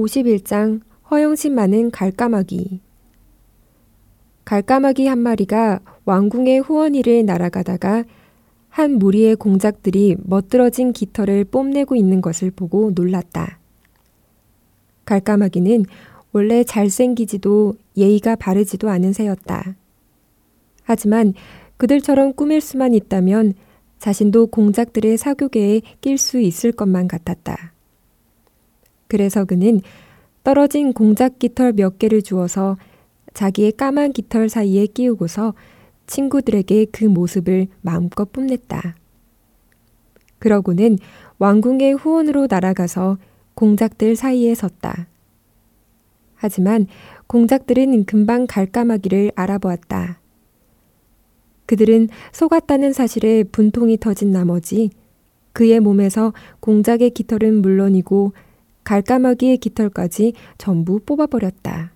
51장 허영심 많은 갈까마귀 갈까마귀 한 마리가 왕궁의 후원이를 날아가다가 한 무리의 공작들이 멋들어진 깃털을 뽐내고 있는 것을 보고 놀랐다. 갈까마귀는 원래 잘생기지도 예의가 바르지도 않은 새였다. 하지만 그들처럼 꾸밀 수만 있다면 자신도 공작들의 사교계에 낄 수 있을 것만 같았다. 그래서 그는 떨어진 공작 깃털 몇 개를 주어서 자기의 까만 깃털 사이에 끼우고서 친구들에게 그 모습을 마음껏 뽐냈다. 그러고는 왕궁의 후원으로 날아가서 공작들 사이에 섰다. 하지만 공작들은 금방 갈까마귀를 알아보았다. 그들은 속았다는 사실에 분통이 터진 나머지 그의 몸에서 공작의 깃털은 물론이고 갈까마귀의 깃털까지 전부 뽑아버렸다.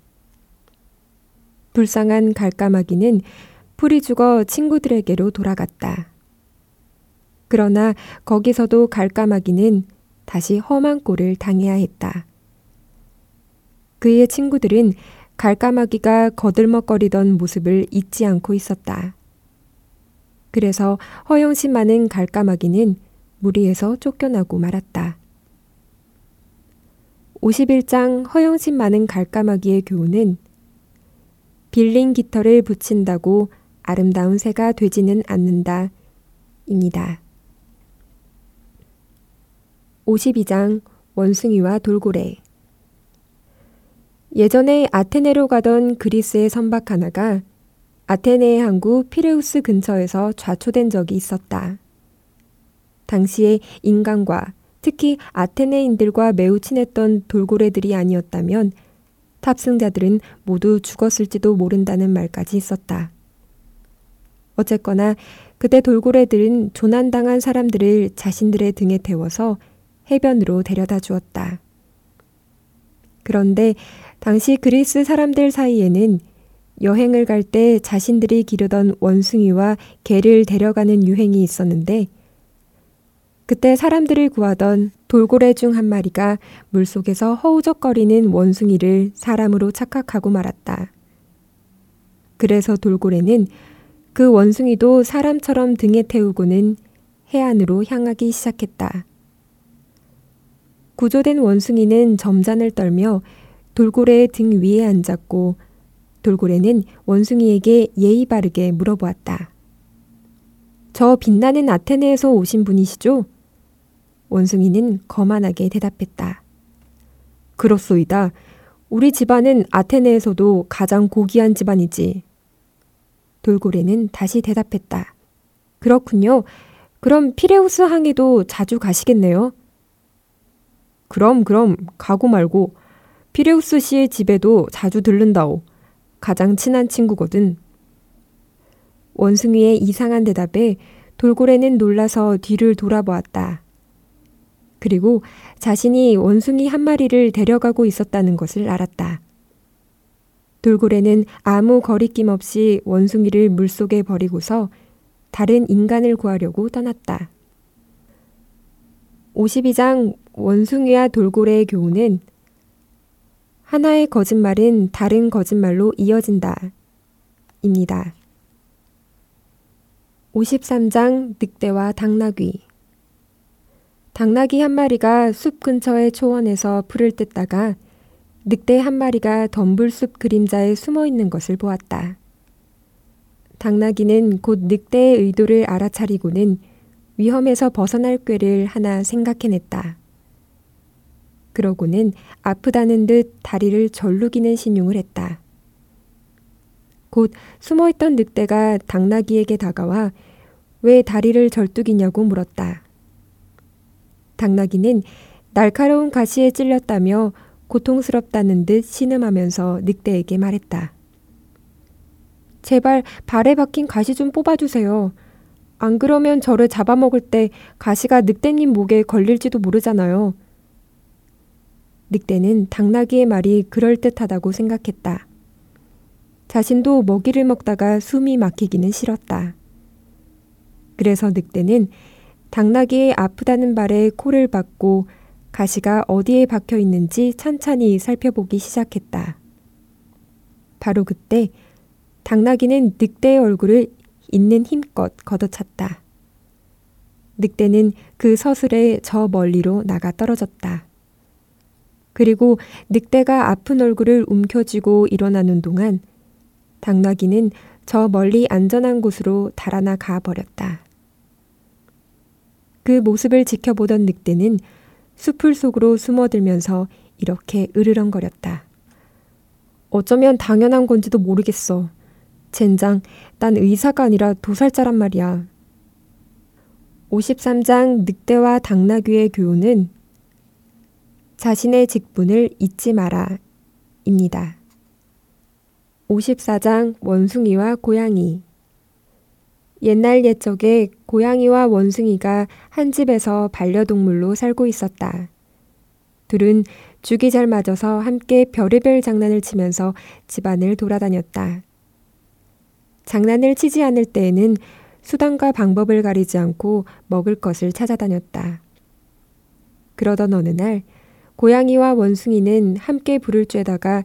불쌍한 갈까마귀는 풀이 죽어 친구들에게로 돌아갔다. 그러나 거기서도 갈까마귀는 다시 험한 꼴을 당해야 했다. 그의 친구들은 갈까마귀가 거들먹거리던 모습을 잊지 않고 있었다. 그래서 허영심 많은 갈까마귀는 무리에서 쫓겨나고 말았다. 51장 허영심 많은 갈까마귀의 교훈은 빌린 깃털을 붙인다고 아름다운 새가 되지는 않는다. 입니다. 52장 원숭이와 돌고래 예전에 아테네로 가던 그리스의 선박 하나가 아테네의 항구 피레우스 근처에서 좌초된 적이 있었다. 당시에 인간과 특히 아테네인들과 매우 친했던 돌고래들이 아니었다면 탑승자들은 모두 죽었을지도 모른다는 말까지 있었다. 어쨌거나 그때 돌고래들은 조난당한 사람들을 자신들의 등에 태워서 해변으로 데려다 주었다. 그런데 당시 그리스 사람들 사이에는 여행을 갈 때 자신들이 기르던 원숭이와 개를 데려가는 유행이 있었는데 그때 사람들을 구하던 돌고래 중 한 마리가 물속에서 허우적거리는 원숭이를 사람으로 착각하고 말았다. 그래서 돌고래는 그 원숭이도 사람처럼 등에 태우고는 해안으로 향하기 시작했다. 구조된 원숭이는 점잔을 떨며 돌고래의 등 위에 앉았고 돌고래는 원숭이에게 예의 바르게 물어보았다. 저 빛나는 아테네에서 오신 분이시죠? 원숭이는 거만하게 대답했다. 그렇소이다. 우리 집안은 아테네에서도 가장 고귀한 집안이지. 돌고래는 다시 대답했다. 그렇군요. 그럼 피레우스 항에도 자주 가시겠네요. 그럼 그럼 가고 말고 피레우스 씨의 집에도 자주 들른다오. 가장 친한 친구거든. 원숭이의 이상한 대답에 돌고래는 놀라서 뒤를 돌아보았다. 그리고 자신이 원숭이 한 마리를 데려가고 있었다는 것을 알았다. 돌고래는 아무 거리낌 없이 원숭이를 물속에 버리고서 다른 인간을 구하려고 떠났다. 52장 원숭이와 돌고래의 교훈은 하나의 거짓말은 다른 거짓말로 이어진다. 입니다. 53장 늑대와 당나귀 당나귀 한 마리가 숲 근처의 초원에서 풀을 뜯다가 늑대 한 마리가 덤불숲 그림자에 숨어 있는 것을 보았다. 당나귀는 곧 늑대의 의도를 알아차리고는 위험에서 벗어날 꾀를 하나 생각해냈다. 그러고는 아프다는 듯 다리를 절룩이는 신용을 했다. 곧 숨어있던 늑대가 당나귀에게 다가와 왜 다리를 절뚝이냐고 물었다. 당나귀는 날카로운 가시에 찔렸다며 고통스럽다는 듯 신음하면서 늑대에게 말했다. 제발 발에 박힌 가시 좀 뽑아주세요. 안 그러면 저를 잡아먹을 때 가시가 늑대님 목에 걸릴지도 모르잖아요. 늑대는 당나귀의 말이 그럴듯하다고 생각했다. 자신도 먹이를 먹다가 숨이 막히기는 싫었다. 그래서 늑대는 당나귀의 아프다는 말에 코를 박고 가시가 어디에 박혀 있는지 찬찬히 살펴보기 시작했다. 바로 그때 당나귀는 늑대의 얼굴을 있는 힘껏 걷어찼다. 늑대는 그 서슬에 저 멀리로 나가 떨어졌다. 그리고 늑대가 아픈 얼굴을 움켜쥐고 일어나는 동안 당나귀는 저 멀리 안전한 곳으로 달아나 가 버렸다. 그 모습을 지켜보던 늑대는 숲을 속으로 숨어들면서 이렇게 으르렁거렸다. 어쩌면 당연한 건지도 모르겠어. 젠장, 난 의사가 아니라 도살자란 말이야. 53장 늑대와 당나귀의 교훈은 자신의 직분을 잊지 마라 입니다. 54장 원숭이와 고양이 옛날 옛적에 고양이와 원숭이가 한 집에서 반려동물로 살고 있었다. 둘은 죽이 잘 맞아서 함께 별의별 장난을 치면서 집안을 돌아다녔다. 장난을 치지 않을 때에는 수단과 방법을 가리지 않고 먹을 것을 찾아다녔다. 그러던 어느 날 고양이와 원숭이는 함께 불을 쬐다가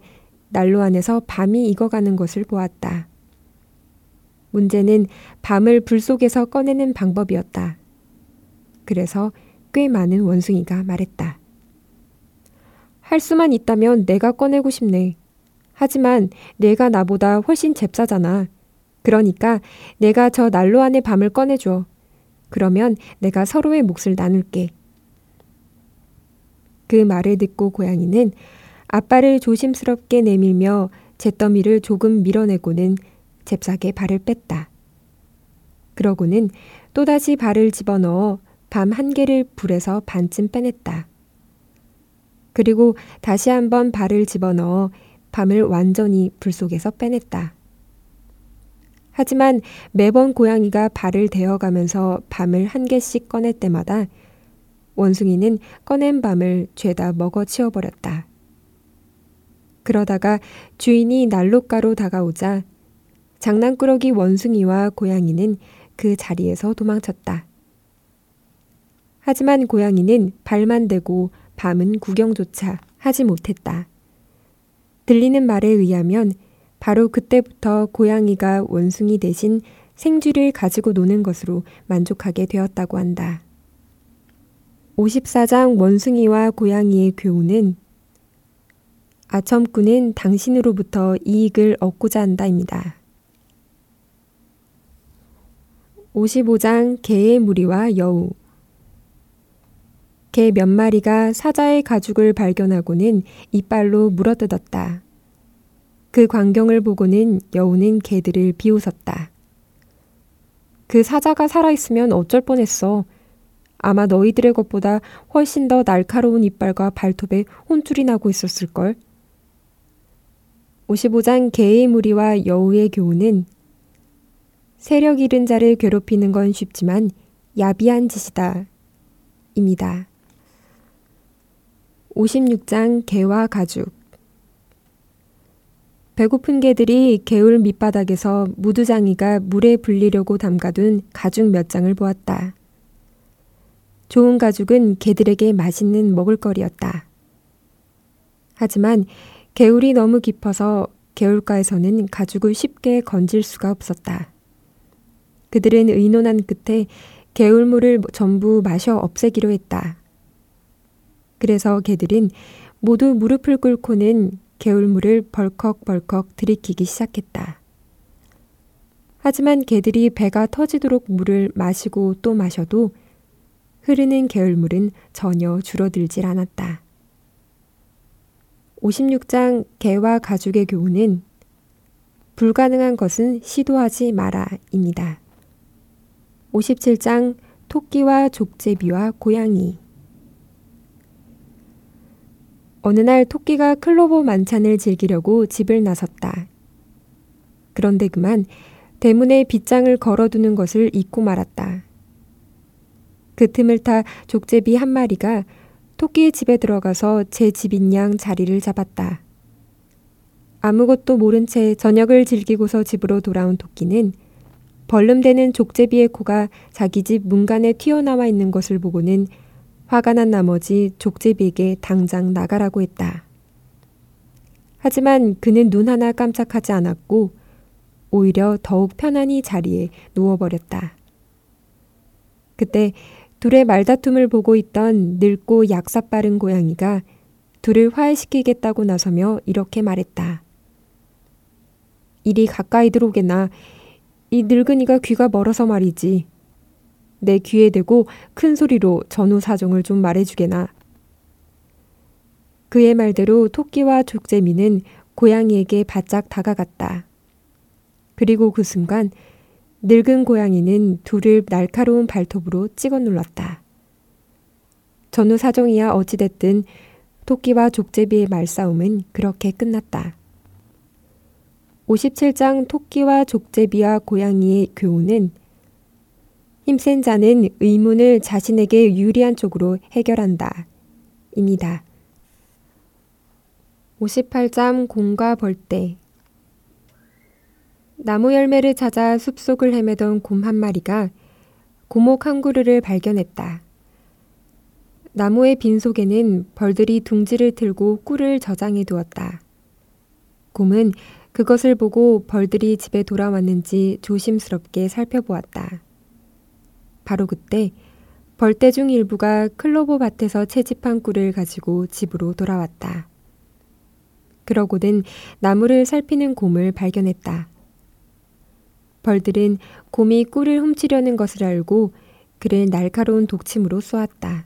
난로 안에서 밤이 익어가는 것을 보았다. 문제는 밤을 불 속에서 꺼내는 방법이었다. 그래서 꽤 많은 원숭이가 말했다. 할 수만 있다면 내가 꺼내고 싶네. 하지만 내가 나보다 훨씬 잽싸잖아. 그러니까 내가 저 난로 안에 밤을 꺼내줘. 그러면 내가 서로의 몫을 나눌게. 그 말을 듣고 고양이는 아빠를 조심스럽게 내밀며 잿더미를 조금 밀어내고는 잽싸게 발을 뺐다. 그러고는 또다시 발을 집어넣어 밤 한 개를 불에서 반쯤 빼냈다. 그리고 다시 한번 발을 집어넣어 밤을 완전히 불 속에서 빼냈다. 하지만 매번 고양이가 발을 대어가면서 밤을 한 개씩 꺼낼 때마다 원숭이는 꺼낸 밤을 죄다 먹어 치워버렸다. 그러다가 주인이 난로가로 다가오자 장난꾸러기 원숭이와 고양이는 그 자리에서 도망쳤다. 하지만 고양이는 발만 대고 밤은 구경조차 하지 못했다. 들리는 말에 의하면 바로 그때부터 고양이가 원숭이 대신 생쥐를 가지고 노는 것으로 만족하게 되었다고 한다. 54장 원숭이와 고양이의 교훈은 아첨꾼은 당신으로부터 이익을 얻고자 한다입니다. 55장 개의 무리와 여우 개 몇 마리가 사자의 가죽을 발견하고는 이빨로 물어뜯었다. 그 광경을 보고는 여우는 개들을 비웃었다. 그 사자가 살아있으면 어쩔 뻔했어. 아마 너희들의 것보다 훨씬 더 날카로운 이빨과 발톱에 혼쭐이 나고 있었을걸. 55장 개의 무리와 여우의 교훈은 세력 잃은 자를 괴롭히는 건 쉽지만 야비한 짓이다. 입니다. 56장 개와 가죽 배고픈 개들이 개울 밑바닥에서 무두장이가 물에 불리려고 담가둔 가죽 몇 장을 보았다. 좋은 가죽은 개들에게 맛있는 먹을거리였다. 하지만 개울이 너무 깊어서 개울가에서는 가죽을 쉽게 건질 수가 없었다. 그들은 의논한 끝에 개울물을 전부 마셔 없애기로 했다. 그래서 개들은 모두 무릎을 꿇고는 개울물을 벌컥벌컥 들이키기 시작했다. 하지만 개들이 배가 터지도록 물을 마시고 또 마셔도 흐르는 개울물은 전혀 줄어들질 않았다. 56장 개와 가죽의 교훈은 불가능한 것은 시도하지 마라입니다. 57장 토끼와 족제비와 고양이 어느 날 토끼가 클로버 만찬을 즐기려고 집을 나섰다. 그런데 그만 대문에 빗장을 걸어두는 것을 잊고 말았다. 그 틈을 타 족제비 한 마리가 토끼의 집에 들어가서 제 집인 양 자리를 잡았다. 아무것도 모른 채 저녁을 즐기고서 집으로 돌아온 토끼는 벌름대는 족제비의 코가 자기 집 문간에 튀어나와 있는 것을 보고는 화가 난 나머지 족제비에게 당장 나가라고 했다. 하지만 그는 눈 하나 깜짝하지 않았고 오히려 더욱 편안히 자리에 누워버렸다. 그때 둘의 말다툼을 보고 있던 늙고 약사 빠른 고양이가 둘을 화해시키겠다고 나서며 이렇게 말했다. 이리 가까이 들어오게나. 이 늙은이가 귀가 멀어서 말이지. 내 귀에 대고 큰 소리로 전후 사정을 좀 말해주게나. 그의 말대로 토끼와 족제미는 고양이에게 바짝 다가갔다. 그리고 그 순간 늙은 고양이는 둘을 날카로운 발톱으로 찍어 눌렀다. 전후 사정이야 어찌됐든 토끼와 족제비의 말싸움은 그렇게 끝났다. 57장 토끼와 족제비와 고양이의 교훈은 힘센 자는 의문을 자신에게 유리한 쪽으로 해결한다. 입니다. 58장 곰과 벌떼 나무 열매를 찾아 숲속을 헤매던 곰 한 마리가 고목 한 그루를 발견했다. 나무의 빈속에는 벌들이 둥지를 틀고 꿀을 저장해 두었다. 곰은 그것을 보고 벌들이 집에 돌아왔는지 조심스럽게 살펴보았다. 바로 그때 벌떼 중 일부가 클로버 밭에서 채집한 꿀을 가지고 집으로 돌아왔다. 그러고는 나무를 살피는 곰을 발견했다. 벌들은 곰이 꿀을 훔치려는 것을 알고 그를 날카로운 독침으로 쏘았다.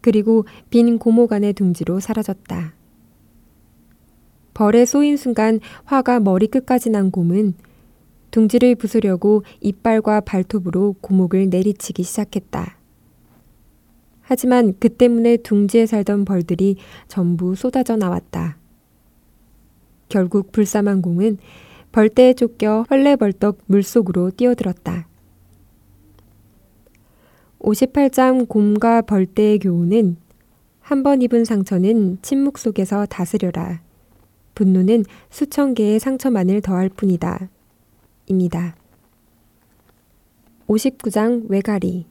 그리고 빈 고목 안의 둥지로 사라졌다. 벌에 쏘인 순간 화가 머리끝까지 난 곰은 둥지를 부수려고 이빨과 발톱으로 고목을 내리치기 시작했다. 하지만 그 때문에 둥지에 살던 벌들이 전부 쏟아져 나왔다. 결국 불쌍한 공은 벌떼에 쫓겨 헐레벌떡 물속으로 뛰어들었다. 58장 곰과 벌떼의 교훈은 한 번 입은 상처는 침묵 속에서 다스려라. 분노는 수천 개의 상처만을 더할 뿐이다. 입니다. 59장 외가리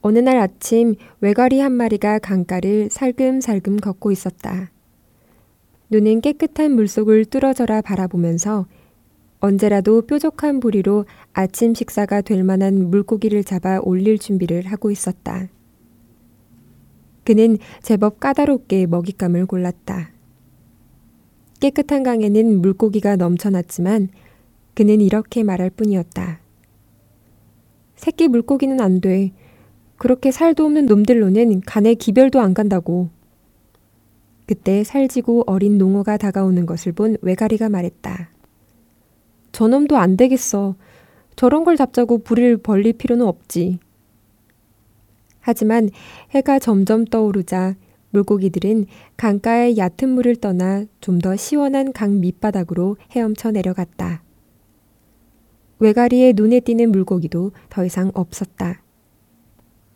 어느 날 아침 외가리 한 마리가 강가를 살금살금 걷고 있었다. 눈은 깨끗한 물속을 뚫어져라 바라보면서 언제라도 뾰족한 부리로 아침 식사가 될 만한 물고기를 잡아 올릴 준비를 하고 있었다. 그는 제법 까다롭게 먹잇감을 골랐다. 깨끗한 강에는 물고기가 넘쳐났지만 그는 이렇게 말할 뿐이었다. 새끼 물고기는 안 돼. 그렇게 살도 없는 놈들로는 간에 기별도 안 간다고. 그때 살지고 어린 농어가 다가오는 것을 본 외가리가 말했다. 저놈도 안 되겠어. 저런 걸 잡자고 불을 벌릴 필요는 없지. 하지만 해가 점점 떠오르자 물고기들은 강가의 얕은 물을 떠나 좀 더 시원한 강 밑바닥으로 헤엄쳐 내려갔다. 외가리의 눈에 띄는 물고기도 더 이상 없었다.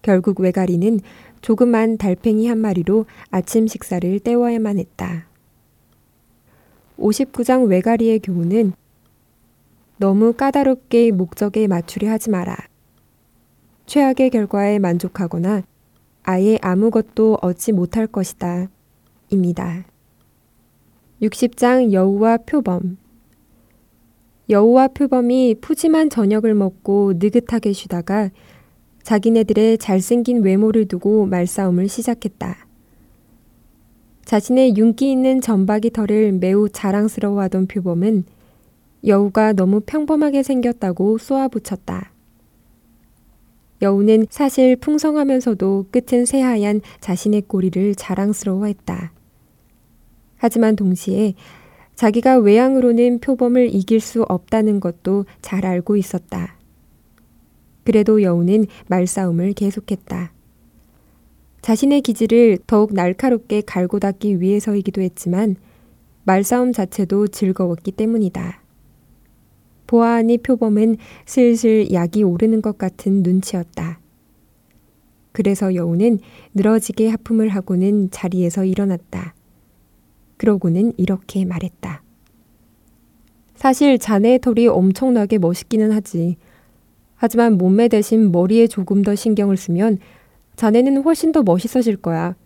결국 외가리는 조그만 달팽이 한 마리로 아침 식사를 때워야만 했다. 59장 외가리의 교훈은 너무 까다롭게 목적에 맞추려 하지 마라. 최악의 결과에 만족하거나 아예 아무것도 얻지 못할 것이다. 입니다. 60장 여우와 표범 여우와 표범이 푸짐한 저녁을 먹고 느긋하게 쉬다가 자기네들의 잘생긴 외모를 두고 말싸움을 시작했다. 자신의 윤기 있는 점박이 털을 매우 자랑스러워하던 표범은 여우가 너무 평범하게 생겼다고 쏘아붙였다. 여우는 사실 풍성하면서도 끝은 새하얀 자신의 꼬리를 자랑스러워했다. 하지만 동시에 자기가 외양으로는 표범을 이길 수 없다는 것도 잘 알고 있었다. 그래도 여우는 말싸움을 계속했다. 자신의 기지를 더욱 날카롭게 갈고 닦기 위해서이기도 했지만 말싸움 자체도 즐거웠기 때문이다. 보아하니 표범은 슬슬 약이 오르는 것 같은 눈치였다. 그래서 여우는 늘어지게 하품을 하고는 자리에서 일어났다. 그러고는 이렇게 말했다. 사실 자네의 털이 엄청나게 멋있기는 하지. 하지만 몸매 대신 머리에 조금 더 신경을 쓰면 자네는 훨씬 더 멋있어질 거야.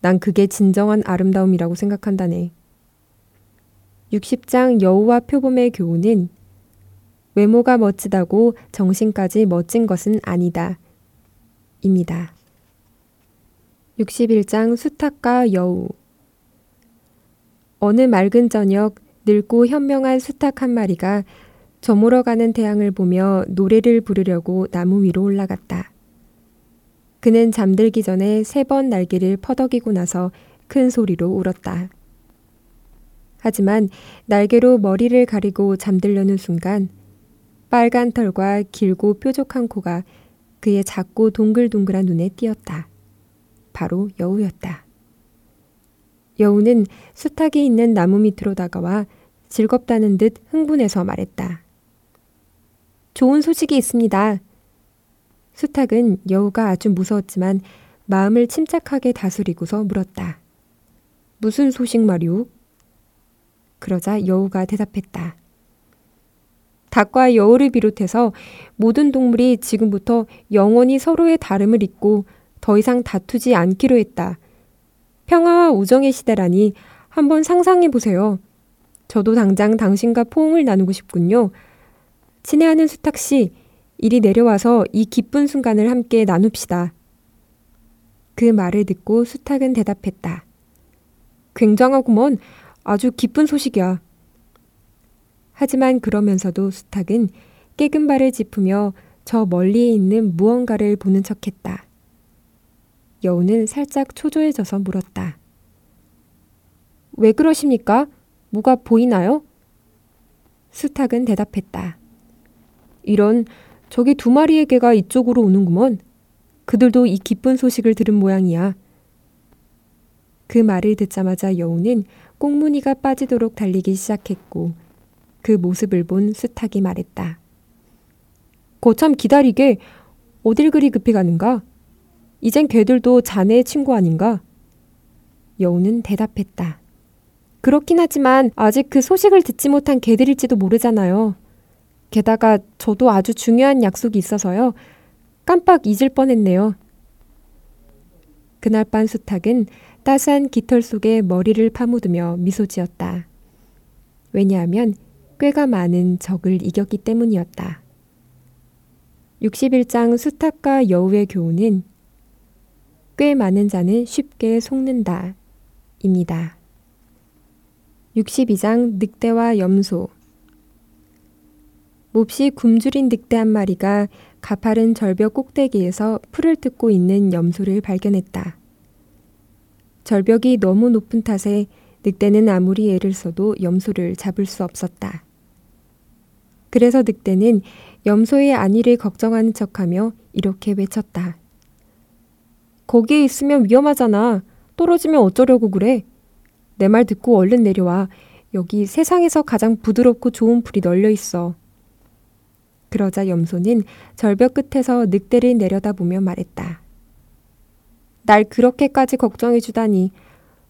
난 그게 진정한 아름다움이라고 생각한다네. 60장 여우와 표범의 교훈은 외모가 멋지다고 정신까지 멋진 것은 아니다. 입니다. 61장 수탉과 여우 어느 맑은 저녁 늙고 현명한 수탉 한 마리가 저물어 가는 태양을 보며 노래를 부르려고 나무 위로 올라갔다. 그는 잠들기 전에 세 번 날개를 퍼덕이고 나서 큰 소리로 울었다. 하지만 날개로 머리를 가리고 잠들려는 순간 빨간 털과 길고 뾰족한 코가 그의 작고 동글동글한 눈에 띄었다. 바로 여우였다. 여우는 수탉이 있는 나무 밑으로 다가와 즐겁다는 듯 흥분해서 말했다. 좋은 소식이 있습니다. 수탉은 여우가 아주 무서웠지만 마음을 침착하게 다스리고서 물었다. 무슨 소식 말이오? 그러자 여우가 대답했다. 닭과 여우를 비롯해서 모든 동물이 지금부터 영원히 서로의 다름을 잊고 더 이상 다투지 않기로 했다. 평화와 우정의 시대라니 한번 상상해 보세요. 저도 당장 당신과 포옹을 나누고 싶군요. 친애하는 수탁 씨, 이리 내려와서 이 기쁜 순간을 함께 나눕시다. 그 말을 듣고 수탁은 대답했다. 굉장하구먼. 아주 기쁜 소식이야. 하지만 그러면서도 수탁은 깨금 발을 짚으며 저 멀리에 있는 무언가를 보는 척했다. 여우는 살짝 초조해져서 물었다. 왜 그러십니까? 뭐가 보이나요? 수탁은 대답했다. 이런 저기 두 마리의 개가 이쪽으로 오는구먼. 그들도 이 기쁜 소식을 들은 모양이야. 그 말을 듣자마자 여우는 꽁무니가 빠지도록 달리기 시작했고 그 모습을 본 수탉이 말했다. 거참 기다리게 어딜 그리 급히 가는가? 이젠 개들도 자네의 친구 아닌가? 여우는 대답했다. 그렇긴 하지만 아직 그 소식을 듣지 못한 개들일지도 모르잖아요. 게다가 저도 아주 중요한 약속이 있어서요. 깜빡 잊을 뻔했네요. 그날 밤 수탉은 따스한 깃털 속에 머리를 파묻으며 미소 지었다. 왜냐하면 꽤가 많은 적을 이겼기 때문이었다. 61장 수탉과 여우의 교훈은 꽤 많은 자는 쉽게 속는다. 입니다. 62장 늑대와 염소 몹시 굶주린 늑대 한 마리가 가파른 절벽 꼭대기에서 풀을 뜯고 있는 염소를 발견했다. 절벽이 너무 높은 탓에 늑대는 아무리 애를 써도 염소를 잡을 수 없었다. 그래서 늑대는 염소의 안위를 걱정하는 척하며 이렇게 외쳤다. 거기에 있으면 위험하잖아. 떨어지면 어쩌려고 그래? 내 말 듣고 얼른 내려와. 여기 세상에서 가장 부드럽고 좋은 풀이 널려 있어. 그러자 염소는 절벽 끝에서 늑대를 내려다보며 말했다. 날 그렇게까지 걱정해 주다니.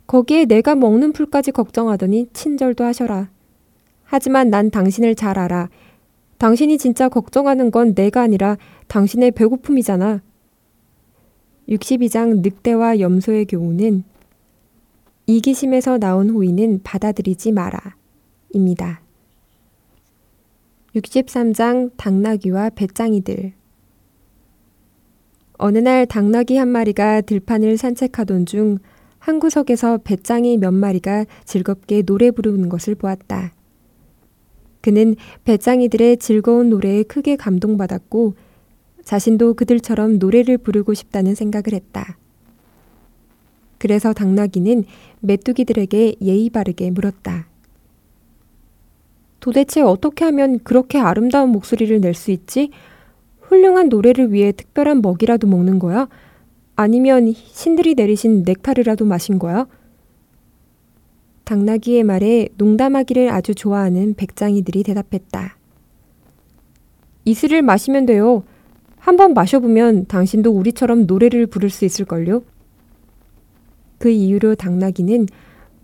거기에 내가 먹는 풀까지 걱정하더니 친절도 하셔라. 하지만 난 당신을 잘 알아. 당신이 진짜 걱정하는 건 내가 아니라 당신의 배고픔이잖아. 62장 늑대와 염소의 교훈은 이기심에서 나온 호의는 받아들이지 마라. 입니다. 63장 당나귀와 배짱이들 어느 날 당나귀 한 마리가 들판을 산책하던 중 한 구석에서 배짱이 몇 마리가 즐겁게 노래 부르는 것을 보았다. 그는 배짱이들의 즐거운 노래에 크게 감동받았고 자신도 그들처럼 노래를 부르고 싶다는 생각을 했다. 그래서 당나귀는 메뚜기들에게 예의 바르게 물었다. 도대체 어떻게 하면 그렇게 아름다운 목소리를 낼 수 있지? 훌륭한 노래를 위해 특별한 먹이라도 먹는 거야? 아니면 신들이 내리신 넥타르라도 마신 거야? 당나귀의 말에 농담하기를 아주 좋아하는 백장이들이 대답했다. 이슬을 마시면 돼요. 한번 마셔보면 당신도 우리처럼 노래를 부를 수 있을걸요? 그 이후로 당나귀는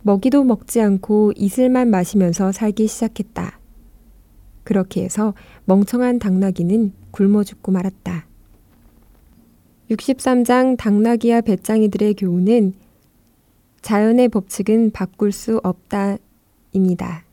먹이도 먹지 않고 이슬만 마시면서 살기 시작했다. 그렇게 해서 멍청한 당나귀는 굶어 죽고 말았다. 63장 당나귀와 배짱이들의 교훈은 자연의 법칙은 바꿀 수 없다입니다.